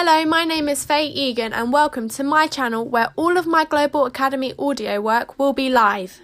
Hello, my name is Faye Egan and welcome to my channel where all of my Global Academy audio work will be live.